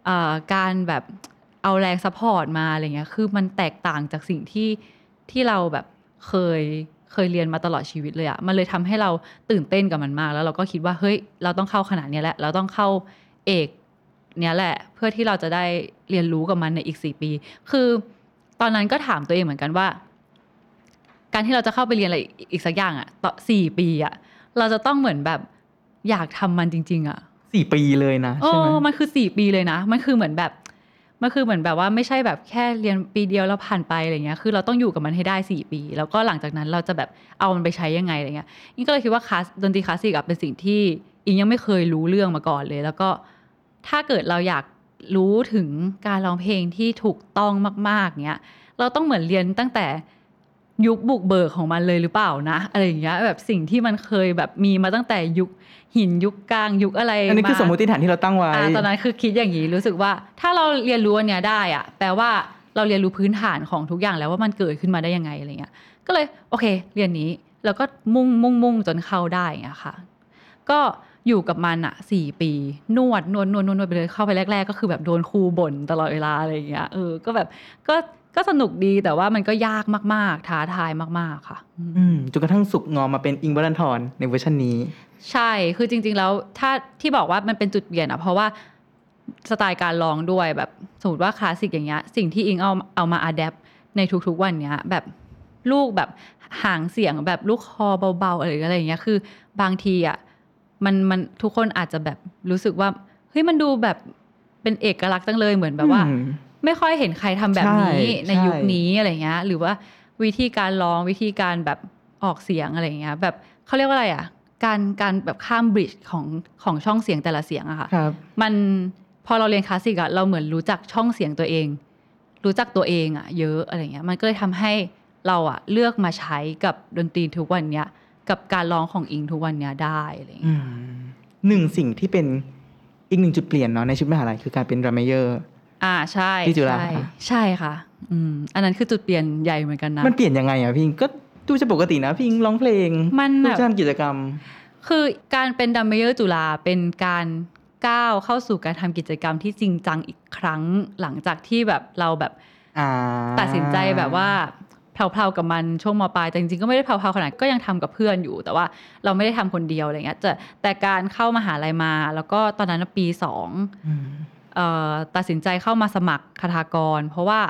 เอ่อการแบบเอาแรงซัพพอร์ตมาอะไรเงี้ยคือมันแตกต่างจากสิ่งที่ที่เราแบบเคย เคยเรียนมาตลอดชีวิตเลยอะมันเลยทำให้เราตื่นเต้นกับมันมาก แล้วเราก็คิดว่าเฮ้ยเราต้องเข้าขนาดเนี้ยแหละ เราต้องเข้าเอกเนี้ยแหละ เพื่อที่เราจะได้เรียนรู้กับมันในอีกสี่ปี คือตอนนั้นก็ถามตัวเองเหมือนกันว่า การที่เราจะเข้าไปเรียนอะไรอีกสักอย่างอะต่อสี่ปีอะเราจะต้องเหมือนแบบอยากทำมันจริง ๆอะสี่ปีเลยนะโอ้ใช่ไหมมันคือสี่ปีเลยนะ มันคือเหมือนแบบ มันคือเหมือนแบบว่าไม่ใช่แบบแค่เรียนปีเดียวแล้วผ่านไปอะไรเงี้ย คือเราต้องอยู่กับมันให้ได้สี่ปี แล้วก็หลังจากนั้นเราจะแบบเอามันไปใช้ยังไงอะไรเงี้ยอิงก็เลยคิดว่าคลาสดนตรีคลาสสิกเป็นสิ่งที่อิงยังไม่เคยรู้เรื่องมาก่อนเลย แล้วก็ถ้าเกิดเราอยากรู้ถึงการร้องเพลงที่ถูกต้องมากๆเนี้ยเราต้องเหมือนเรียนตั้งแต่ ยุคบุกเบิกของมันเลยหรือเปล่านะ อะไรอย่างเงี้ยแบบสิ่งที่มันเคยแบบมีมาตั้งแต่ยุคหินยุคกลางยุคอะไรอันนี้คือสมมติฐานที่เราตั้งไว้อ่าตอนนั้นคือคิดอย่างนี้รู้สึกว่าถ้าเราเรียนรู้อันเนี้ยได้อะแปลว่าเราเรียนรู้พื้นฐานของทุกอย่างแล้วว่ามันเกิดขึ้นมาได้ยังไงอะไรเงี้ยก็เลยโอเค เรียนนี้แล้วก็มุ่งมุ่งมุ่งจนเข้าได้อย่างเงี้ยค่ะ ก็อยู่กับมันอะสี่ปีนวดนวดนวดนวดนวดไปเลยเข้าไปแรก ๆ ก็คือแบบโดนครูบ่นตลอดเวลาอะไรอย่างเงี้ยเออก็แบบก็ ก็สนุกดีแต่ว่ามันก็ยากมากๆ ท้าทายมาก ๆ ค่ะอืมอืมจนกระทั่งสุกงอมมาเป็นอิ้งค์ วรันธรในเวอร์ชันนี้ ใช่ คือจริง ๆ แล้วถ้าที่บอกว่ามันเป็นจุดเปลี่ยนอะเพราะว่าสไตล์การร้องด้วยแบบสมมติว่าคลาสสิกอย่างเงี้ยสิ่งที่อิงเอาเอามา adapt ในทุกๆวันเนี้ยแบบลูกแบบหางเสียงแบบลูกคอเบาๆอะไรอะไรอย่างเงี้ยคือบางทีอะมันมันทุกคนอาจจะแบบรู้สึกว่าเฮ้ยมันดูแบบเป็นเอกลักษณ์จังเลยเหมือนแบบว่าอืม ไม่ค่อยเห็นใครทำแบบนี้ใช่ในยุคนี้อะไรเงี้ย หรือว่าวิธีการร้องวิธีการแบบออกเสียงอะไรเงี้ย แบบเขาเรียกว่าอะไรอะ การการแบบข้ามบริดจ์ของของช่องเสียงแต่ละเสียงอะค่ะครับมันพอเราเรียนคลาสสิกอะเราเหมือนรู้จักช่องเสียงตัวเอง รู้จักตัวเองอะเยอะอะไรเงี้ย มันก็เลยทำให้เราอะเลือกมาใช้กับดนตรีทุกวันเนี้ยกับการร้องของอิงทุกวันเนี้ยได้อะไรเงี้ยอืมหนึ่งสิ่งที่เป็นอีกหนึ่งจุดเปลี่ยนเนาะในชีวิตมหาลัยคือการเป็นดรัมเมเยอร์ อ่าใช่ที่จุฬา ใช่ใช่ค่ะ อืมอันนั้นคือจุดเปลี่ยนใหญ่เหมือนกันนะ มันเปลี่ยนยังไงอะพี่ก็ดูจะปกตินะพี่ร้องเพลงมันดูแบบจะทำกิจกรรม คือการเป็นดรัมเมเยอร์จุฬาเป็นการก้าวเข้าสู่การทำกิจกรรมที่จริงจังอีกครั้งหลังจากที่แบบเราแบบอ่าตัดสินใจแบบว่าเพลาๆกับมันช่วงมปลายแต่จริงๆก็ไม่ได้เพลาๆขนาดก็ยังทำกับเพื่อนอยู่ แต่ว่าเราไม่ได้ทำคนเดียวอะไรเงี้ยแต่แต่การเข้ามหาลัยมา แล้วก็ตอนนั้นปีสอง อืมเอ่อ ตัดสินใจเข้ามาสมัครคาถากร เพราะว่า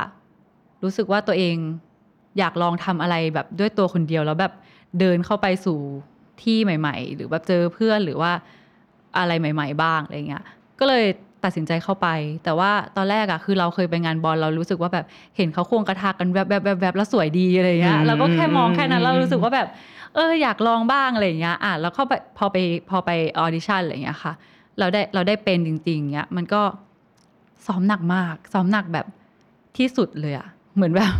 รู้สึกว่าตัวเองอยากลองทำอะไรแบบด้วยตัวคนเดียวแล้วแบบเดินเข้าไปสู่ที่ใหม่ ๆ หรือแบบเจอเพื่อนหรือว่าอะไรใหม่ ๆ บ้างอะไรเงี้ยก็เลยตัดสินใจเข้าไป แต่ว่าตอนแรกอะคือเราเคยไปงานบอลเรารู้สึกว่าแบบเห็นเขาควงกระทากันแวบๆๆๆแล้วสวยดีอะไรเงี้ยเราก็แค่มองแค่นั้นเรารู้สึกว่าแบบ เอออยากลองบ้างอะไรอย่างเงี้ยอะแล้วเข้าไปพอไปพอไปออดิชั่นอะไรอย่างเงี้ยค่ะ เราได้เราได้เป็นจริงๆเงี้ยมันก็ ซ้อมหนักมาก ซ้อมหนักแบบที่สุดเลยอะเหมือนแบบ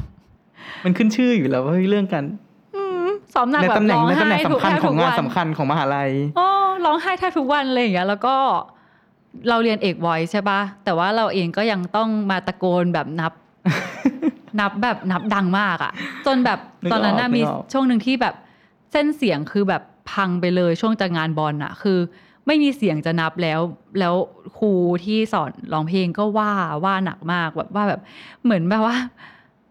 มันขึ้นชื่ออยู่แล้วว่าเรื่องการอืมซ้อมหนักในแบบตำแหน่งร้องในตำแหน่ไห้งทุกสำคัญแทบขอทุงกงานวันสำคัญของมหาลัยโอ้ร้องไห้แทบทุกวันเลยอย่างเงี้ยแล้วก็เราเรียนเอกไว้ใช่ปะแต่ว่าเราเองก็ยังต้องมาตะโกนแบบนับ นับแบบนับดังมากอะจนแบบนึกออกตอนนั้นน่ะนึมีกออกช่วงหนึ่งที่แบบเส้นเสียงคือแบบพังไปเลยช่วงจะงานบอลอะคือ ไม่มีเสียงจะนับแล้ว แล้วครูที่สอนร้องเพลงก็ว่าว่าหนักมากแบบว่าแบบเหมือนแบบว่า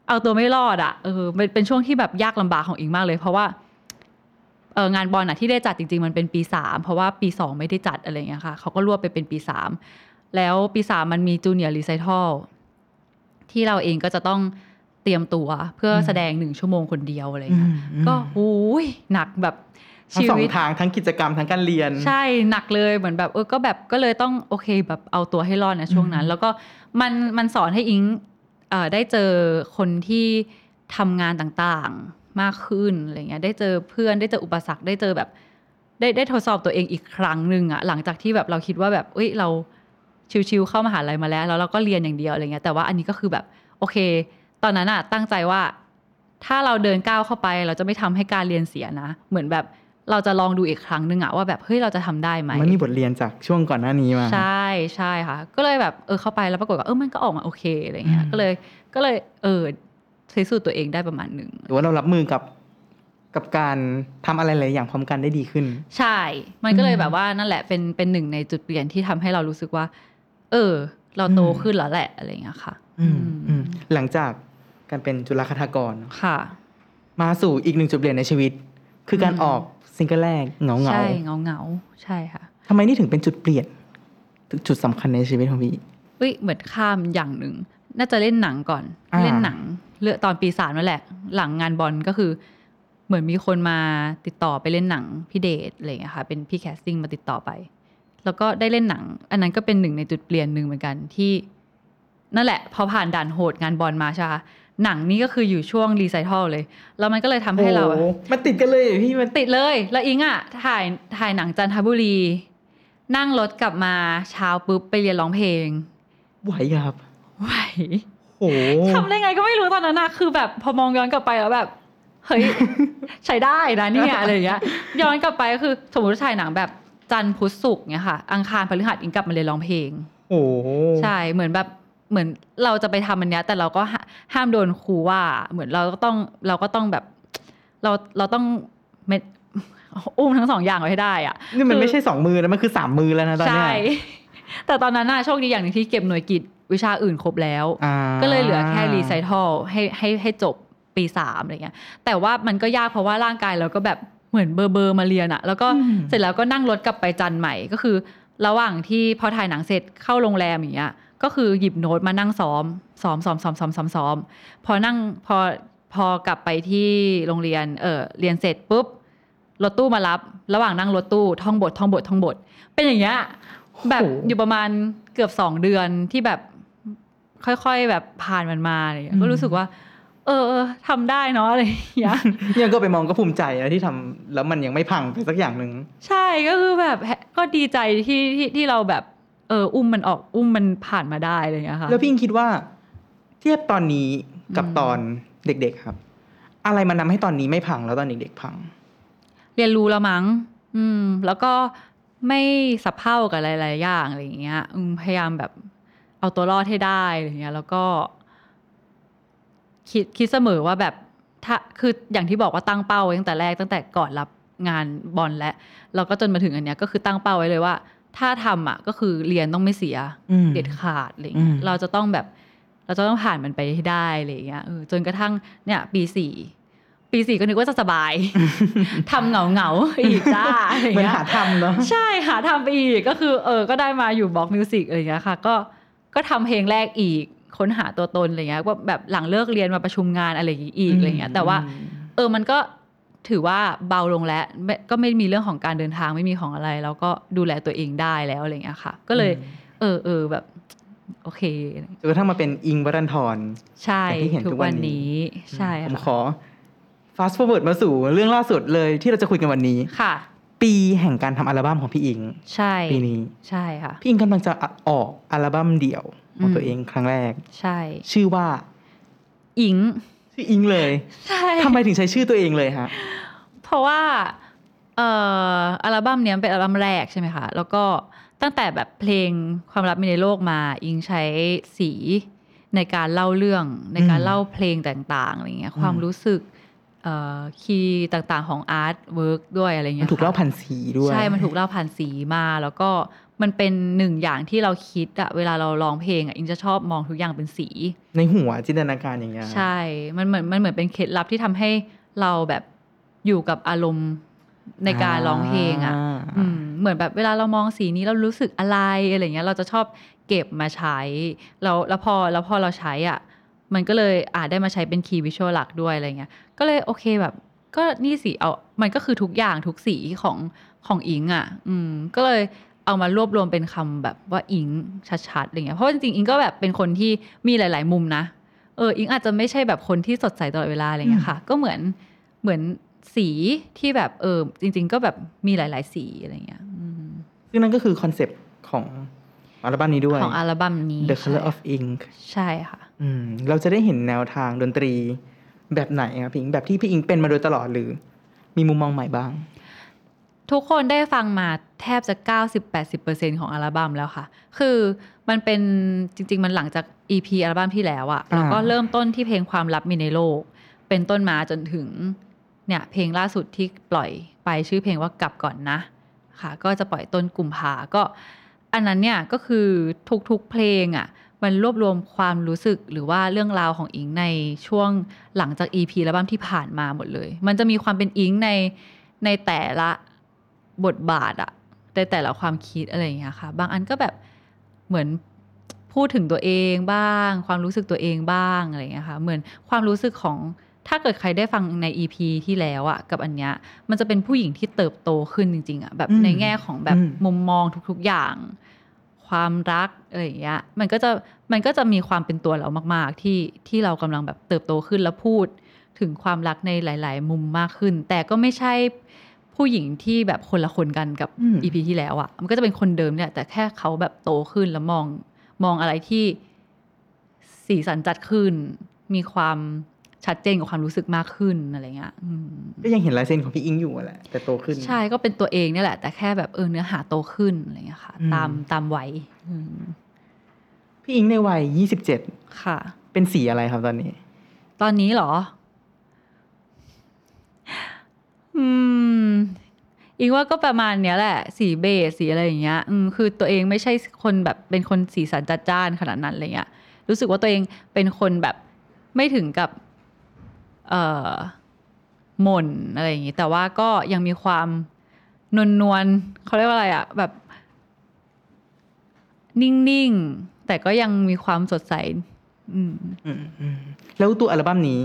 เอาตัวไม่รอดอะเออเป็นเป็นช่วงที่แบบยากลำบากของอิงมากเลย เพราะว่าเอองานบอลอะที่ได้จัดจริง ๆ มันเป็นปีสามเพราะว่าปีสองไม่ได้จัดอะไรอย่างเงี้ยค่ะเขาก็รวบไปเป็นปีสามแล้วปีสามมันมีจูเนียร์รีไซทัลที่เราเองก็จะต้องเตรียมตัวเพื่อแสดงหนึ่งชั่วโมงคนเดียวอะไรอย่างเงี้ยอืมก็หูยหนักแบบ ทั้งชีสองวิตทางทั้งกิจกรรมทั้งการเรียน ใช่หนักเลยเหมือนแบบเออก็แบบก็เลยต้องโอเคแบบเอาตัวให้รอดนะช่วงนั้น แล้วก็มันมันสอนให้อิงเอ่อได้เจอคนที่ทำงานต่างๆมากขึ้นอะไรเงี้ยได้เจอเพื่อนได้เจออุปสรรคได้เจอแบบได้ได้ทดสอบตัวเองอีกครั้งหนึ่งอะหลังจากที่แบบเราคิดว่าแบบเอ้ยเราชิวๆเข้ามหาลัยมาแล้ว แล้วเราก็เรียนอย่างเดียวอะไรเงี้ยแต่ว่าอันนี้ก็คือแบบโอเค ตอนนั้นอะตั้งใจว่าถ้าเราเดินก้าวเข้าไป เราจะไม่ทำให้การเรียนเสียนะ เหมือนแบบ เราจะลองดูอีกครั้งหนึ่งอะว่าแบบเฮ้ยเราจะทำได้ไหมมันมีบทเรียนจากช่วงก่อนหน้านี้มา ใช่ใช่ค่ะ ก็เลยแบบเออเข้าไปแล้วปรากฏว่าเออมันก็ออกมาโอเคอะไรเงี้ยอืมก็เลยก็เลยเออพิสูจน์ตัวเองได้ประมาณหนึ่งหรือว่าเรารับมือกับกับการทำอะไรหลายอย่างพร้อมกันได้ดีขึ้น ใช่ มันก็เลยอืมแบบว่านั่นแหละเป็นเป็นหนึ่งในจุดเปลี่ยนที่ทำให้เรารู้สึกว่า เออ เราโตอืมขึ้นแล้วแหละอะไรเงี้ยค่ะอืมอืมหลังจากการเป็นจุฬาคทากรค่ะ มาสู่อีกหนึ่งจุดเปลี่ยนในชีวิต คือการอืมออก ซิงเกิลแรกเหงาเหงาใช่เหงาเหงาๆใช่ค่ะทำไมนี่ถึงเป็นจุดเปลี่ยนจุดสำคัญในชีวิตของพี่เฮ้ยเหมือนข้ามอย่างหนึ่ง น่าจะเล่นหนังก่อนอ่าเล่นหนังเลือกตอนปีสามนั่นแหละ หลังงานบอลก็คือ เหมือนมีคนมาติดต่อไปเล่นหนังพี่เดชอะไรอย่างเงี้ยค่ะ เป็นพี่ casting มาติดต่อไป แล้วก็ได้เล่นหนัง อันนั้นก็เป็นหนึ่งในจุดเปลี่ยนหนึ่งเหมือนกันที่ นั่นแหละพอผ่านด่านโหดงานบอลมาใช่ไหม หนังนี่ก็คืออยู่ช่วงรีไซทัลเลย แล้วมันก็เลยทำให้เราอะโอ้มันติดกันเลยเหรอพี่มันติดเลย แล้วอิงอะถ่ายถ่ายหนังจันทบุรี นั่งรถกลับมาเช้าปุ๊บไปเรียนร้องเพลง ไหวครับ ไหวโอ้ทำได้ไงก็ไม่รู้ตอนนั้นนะคือแบบพอมองย้อนกลับไปแล้วแบบเฮ้ยใช้ได้นะเนี่ยอะไรอย่างเงี้ยย้อนกลับไปก็คือสมมติถ่ายหนังแบบจันทร์พุธศุกร์เนี่ยค่ะ อังคารพฤหัสอิงกลับมาเรียนร้องเพลง โอ้ใช่เหมือนแบบ เหมือนเราจะไปทำอันเนี้ยแต่เราก็ห้าห้ามโดนครูว่า เหมือนเราก็ต้องเราก็ต้องแบบเราเราต้องเม็ดอุ้มทั้งสองอย่างไว้ให้ได้อะนี่มันคือไม่ใช่สองมือนะมันคือสามมือแล้วนะตอนเนี้ใช่ยแต่ตอนนั้นน่ะโชคดีอย่างหนึ่งที่เก็บหน่วยกิจวิชาอื่นครบแล้วอ่าก็เลยเหลือแค่รีไซทัลให้ให้ให้จบปีสามอะไรเงี้ย แต่ว่ามันก็ยากเพราะว่าร่างกายเราก็แบบเหมือนเบอร์เบอร์มาเรียนอะแล้วก็เสร็จแล้วก็นั่งรถกลับไปจันทร์ใหม่ก็คือ ระหว่างที่พอถ่ายหนังเสร็จเข้าโรงแรมอย่างเงี้ย ก็คือหยิบโน้ตมานั่งซ้อมซ้อมซ้อมซ้อมซ้อมซ้อมซ้อมพอนั่งพอพอกลับไปที่โรงเรียนเออเรียนเสร็จปุ๊บรถตู้มารับ ระหว่างนั่งรถตู้ท่องบทท่องบทท่องบท เป็นอย่างเงี้ยแบบอยู่ประมาณเกือบสองเดือนที่แบบค่อยๆแบบผ่านมันมาอะไรอย่างเงี้ยก็รู้สึกว่า เออเออทำได้เนาะอะไรอย่างเงี้ยเนี่ยก็ไปมองก็ภูมิใจนะที่ทำแล้วมันยังไม่พังไปสักอย่างหนึ่งใช่ก็คือแบบแฮะก็ดีใจที่ที่ที่เราแบบ เอออุ้มมันออกอุ้มมันผ่านมาได้อะไรอย่างเงี้ยค่ะ แล้วพี่อิงคิดว่า เทียบตอนนี้กับอืมตอนเด็ก ๆครับ อะไรมันทำให้ตอนนี้ไม่พังแล้วตอนเด็กๆพัง เรียนรู้แล้วมั้ง อืม แล้วก็ไม่สับเพร่ากับหลายๆอย่างอะไรอย่างเงี้ยอืมพยายามแบบเอาตัวรอดให้ได้อะไรอย่างเงี้ย แล้วก็คิดคิดเสมอว่าแบบถ้าคืออย่างที่บอกว่าตั้งเป้าไว้ตั้งแต่แรกตั้งแต่ก่อนรับงานบอลและแล้วก็จนมาถึงอันเนี้ยก็คือตั้งเป้าไว้เลยว่า ถ้าทำอะก็คือเรียนต้องไม่เสียอืมเด็ดขาดอะไรอย่างเงี้ยอืมเราจะต้องแบบเราจะต้องผ่านมันไปให้ได้อะไรอย่างเงี้ยเออจนกระทั่งเนี่ยปีสี่ปีสี่ก็นึกว่าจะสบายทำเหงาเหงาๆอีกจ้าอะไรอย่างเหมือนเงี้ยหาทำเนาะใช่หาทำไปอีกก็คือ เออ ก็ได้มาอยู่บล็อกมิวสิกอะไรอย่างเงี้ยค่ะ ก็ก็ทำเพลงแรกอีกค้นหาตัวตนอะไรเงี้ยว่าแบบหลังเลิกเรียนมาประชุมงานอะไรอย่างงี้อีกอะไรเงี้ยแต่ว่า เออมันก็ ถือว่าเบาลงแล้วไม่ก็ไม่มีเรื่องของการเดินทางไม่มีของอะไร แล้วก็ดูแลตัวเองได้แล้วอะไรเงี้ยค่ะ ก็เลย เออเออแบบ โอเคจนกระทั่งมาเป็นอิงวัรันทรใช่อย่างที่เห็นทุทุกกวัวันนนี้นี้ใช่ผมค่ะขอ fast forward มาสู่เรื่องล่าสุดเลยที่เราจะคุยกันวันนี้ค่ะ ปีแห่งการทำอัลบั้มของพี่อิง ใช่ปีนี้ใช่ค่ะพี่อิงกำลังจะออกอัลบั้มเดี่ยวของอืมตัวเองครั้งแรก ใช่ ชื่อว่าอิง ชื่ออิงเลยใช่ทำไมถึงใช้ชื่อตัวเองเลยฮะ เพราะว่าเอ่ออัลบั้มเนี้ยเป็นอัลบั้มแรกใช่ไหมคะแล้วก็ตั้งแต่แบบเพลงความลับมีในโลกมา อิงใช้สีในการเล่าเรื่องในการอืมเล่าเพลงต่างๆอะไรเงี้ยอืมความรู้สึกเอkey ต่างๆของ artwork ด้วยอะไรเงี้ยมันถูกเล่าค่ะผ่านสีด้วย ใช่ มันถูกเล่าผ่านสีมา แล้วก็ มันเป็นหนึ่งอย่างที่เราคิดอะเวลาเราร้องเพลงอะอิงจะชอบมองทุกอย่างเป็นสี ในหัวจินตนาการอย่างเงี้ยใช่ มันเหมือนมันเหมือนเป็นเคล็ดลับที่ทำให้เราแบบอยู่กับอารมณ์ในการร้องเพลงอะอืมเหมือนแบบเวลาเรามองสีนี้เรารู้สึกอะไรอะไรเงี้ย เราจะชอบเก็บมาใช้ แล้วแล้วพอแล้วพอเราใช้อะมันก็เลยอาจได้มาใช้เป็น key visual หลักด้วยอะไรเงี้ย ก็เลยโอเคแบบ ก็นี่สีเอา มันก็คือทุกอย่างทุกสีของของอิงอะ อืม ก็เลย เอามารวบรวมเป็นคำแบบว่าอิงชัดๆอะไรเงี้ยเพราะจริงๆอิงก็แบบเป็นคนที่มีหลาย ๆ มุมนะเอออิงอาจจะไม่ใช่แบบคนที่สดใสตลอดเวลาอะไรเงี้ยค่ะ ก็เหมือนเหมือนสีที่แบบเออจริง ๆ ก็แบบมีหลาย ๆ สีอะไรเงี้ยอืมซึ่งนั่นก็คือคอนเซปต์ของอัลบั้มนี้ด้วย ของอัลบั้มนี้ The Color ใช่ of Ink ใช่ค่ะอืมเราจะได้เห็นแนวทางดนตรีแบบไหนครับพี่อิงแบบที่พี่อิงเป็นมาโดยตลอดหรือ มีมุมมองใหม่บ้าง ทุกคนได้ฟังมาแทบจะ 90-80%ของอัลบั้มแล้วค่ะ คือมันเป็นจริง ๆ มันหลังจาก EP อัลบั้มที่แล้วอะอ่าแล้วก็เริ่มต้นที่เพลงความลับมีในโลก เป็นต้นมาจนถึงเนี่ยเพลงล่าสุดที่ปล่อยไปชื่อเพลงว่ากลับก่อนนะ ค่ะ ก็จะปล่อยต้นกุมภาก็ อันนั้นเนี่ยก็คือทุกๆเพลงอะ่ะมันรวบรวมความรู้สึกหรือว่าเรื่องราวของอิงในช่วงหลังจาก EP อัลบั้มที่ผ่านมาหมดเลย มันจะมีความเป็นอิงในในแต่ละ บทบาทอะในแต่ละความคิดอะไรอย่างเงี้ยค่ะ บางอันก็แบบเหมือนพูดถึงตัวเองบ้าง ความรู้สึกตัวเองบ้างอะไรอย่างเงี้ยค่ะ เหมือนความรู้สึกของถ้าเกิดใครได้ฟังใน EP ที่แล้วอะกับอันเนี้ยมันจะเป็นผู้หญิงที่เติบโตขึ้นจริง ๆอะแบบอืมในแง่ของแบบอืมมุมมองทุกๆอย่าง ความรักอะไรอย่างเงี้ยมันก็จะมันก็จะมีความเป็นตัวเรามาก ๆ ที่ที่เรากำลังแบบเติบโตขึ้นแล้วพูดถึงความรักในหลาย ๆ มุมมากขึ้น แต่ก็ไม่ใช่ ผู้หญิงที่แบบคนละคนกันกับอืมอีพีที่แล้วอะมันก็จะเป็นคนเดิมเนี่ย แต่แค่เขาแบบโตขึ้นแล้วมองมองอะไรที่สีสันจัดขึ้น มีความชัดเจนกับความรู้สึกมากขึ้นอะไรเงี้ยอืมก็ยังเห็นลายเซ็นของพี่อิงอยู่อะแหละแต่โตขึ้น ใช่ก็เป็นตัวเองเนี่ยแหละ แต่แค่แบบเออเนื้อหาโตขึ้นอะไรเงี้ยค่ะอืมตามตามวัยอืมพี่อิงในวัยยี่สิบเจ็ดค่ะ เป็นสีอะไรครับตอนนี้ ตอนนี้เหรอ อืม อิงว่าก็ประมาณเนี้ยแหละ สีเบสสีอะไรอย่างเงี้ย อืมคือตัวเองไม่ใช่คนแบบเป็นคนสีสันจัดจ้านขนาดนั้นอะไรเงี้ย รู้สึกว่าตัวเองเป็นคนแบบไม่ถึงกับ เอ่อหม่นอะไรอย่างงี้ แต่ว่าก็ยังมีความนวลนวลๆเขาเรียกว่าอะไรอะแบบ นิ่ง ๆ แต่ก็ยังมีความสดใส อืม อืมอืมแล้วตัวอัลบั้มนี้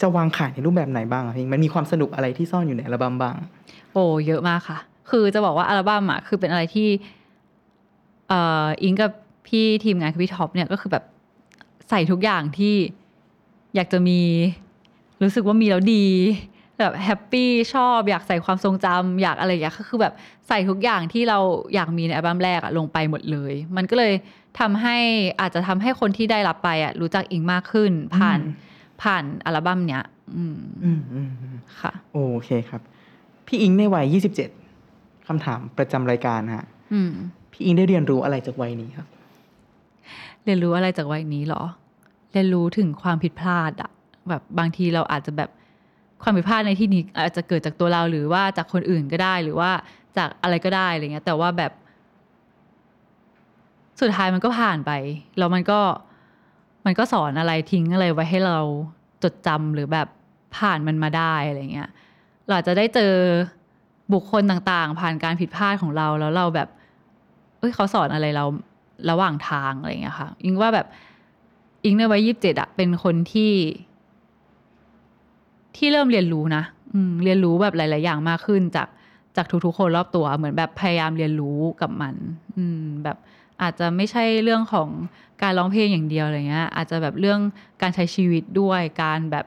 จะวางขายในรูปแบบไหนบ้างอะพี่อิงมันมีความสนุกอะไรที่ซ่อนอยู่ในอัลบั้มบ้าง โอ้เยอะมากค่ะ คือจะบอกว่าอัลบั้มอะคือเป็นอะไรที่เอ่ออิงกับพี่ทีมงานคือพี่ท็อปเนี่ยก็คือแบบใส่ทุกอย่างที่อยากจะมีรู้สึกว่ามีแล้วดีแบบแฮปปี้ชอบอยากใส่ความทรงจำอยากอะไรอย่างเงี้ยก็คือแบบใส่ทุกอย่างที่เราอยากมีในอัลบั้มแรกอะลงไปหมดเลย มันก็เลยทำให้อาจจะทำให้คนที่ได้รับไปอะรู้จักอิงมากขึ้นผ่านอืม ผ่านอัลบั้มเนี้ยอืมอืมอืมอืมค่ะ โอเคครับ พี่อิงในวัยยี่สิบเจ็ดคำถามประจำรายการฮะอืมพี่อิงได้เรียนรู้อะไรจากวัยนี้ครับ เรียนรู้อะไรจากวัยนี้เหรอ เรียนรู้ถึงความผิดพลาดอะแบบบางทีเราอาจจะแบบความผิดพลาดในที่นี้อาจจะเกิดจากตัวเราหรือว่าจากคนอื่นก็ได้หรือว่าจากอะไรก็ได้อะไรเงี้ย แต่ว่าแบบ สุดท้ายมันก็ผ่านไป แล้วมันก็ มันก็สอนอะไรทิ้งอะไรไว้ให้เราจดจำหรือแบบผ่านมันมาได้อะไรเงี้ยเราจะได้เจอบุคคลต่างๆ ผ่านการผิดพลาดของเราแล้วเราแบบ เอ้ยเขาสอนอะไรเราระหว่างทางอะไรเงี้ยค่ะอิงว่าแบบอิงในวัยยี่สิบเจ็ดอะเป็นคนที่ ที่เริ่มเรียนรู้นะอืมเรียนรู้แบบหลาย ๆ อย่างมากขึ้นจากจากทุกๆคนรอบตัวเหมือนแบบพยายามเรียนรู้กับมัน อืมแบบอาจจะไม่ใช่เรื่องของ การร้องเพลงอย่างเดียวอะไรเงี้ยอาจจะแบบเรื่องการใช้ชีวิตด้วยการแบบ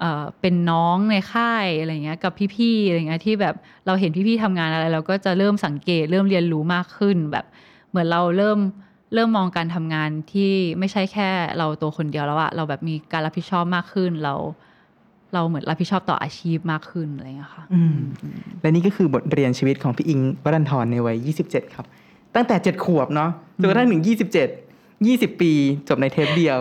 เอ่อเป็นน้องในค่ายอะไรเงี้ยกับพี่ๆอะไรเงี้ยที่แบบเราเห็นพี่ๆทำงานอะไร เราก็จะเริ่มสังเกตเริ่มเรียนรู้มากขึ้น แบบเหมือนเราเริ่มเริ่มมองการทำงานที่ไม่ใช่แค่เราตัวคนเดียวแล้วอะเราแบบมีการรับผิดชอบมากขึ้นเราเราเหมือนรับผิดชอบต่ออาชีพมากขึ้นอะไรเงี้ยค่ะอืและนี่ก็คือบทเรียนชีวิตของพี่อิงวรันทรในวัย 27 ครับ ตั้งแต่ 7 ขวบเนาะจนกระทั่งถึง 27 20 ปีจบในเทปเดียว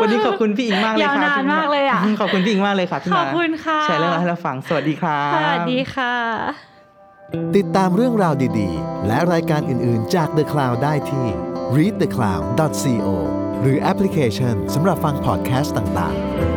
วันนี้ขอบคุณพี่อิงมากเลยค่ะยาวนานที่มากเลยอะขอบคุณพี่อิงมากเลยค่ะที่ขมาอบคุณค่ะแชร์เรื่องราวให้เราฟังสวัสดีครับสวัสดีค่ะ ติดตามเรื่องราวดีๆ และรายการอื่นๆจาก The Cloud ได้ที่ readthecloud.co หรือแอปพลิเคชันสำหรับฟังพอดแคสต์ต่างๆ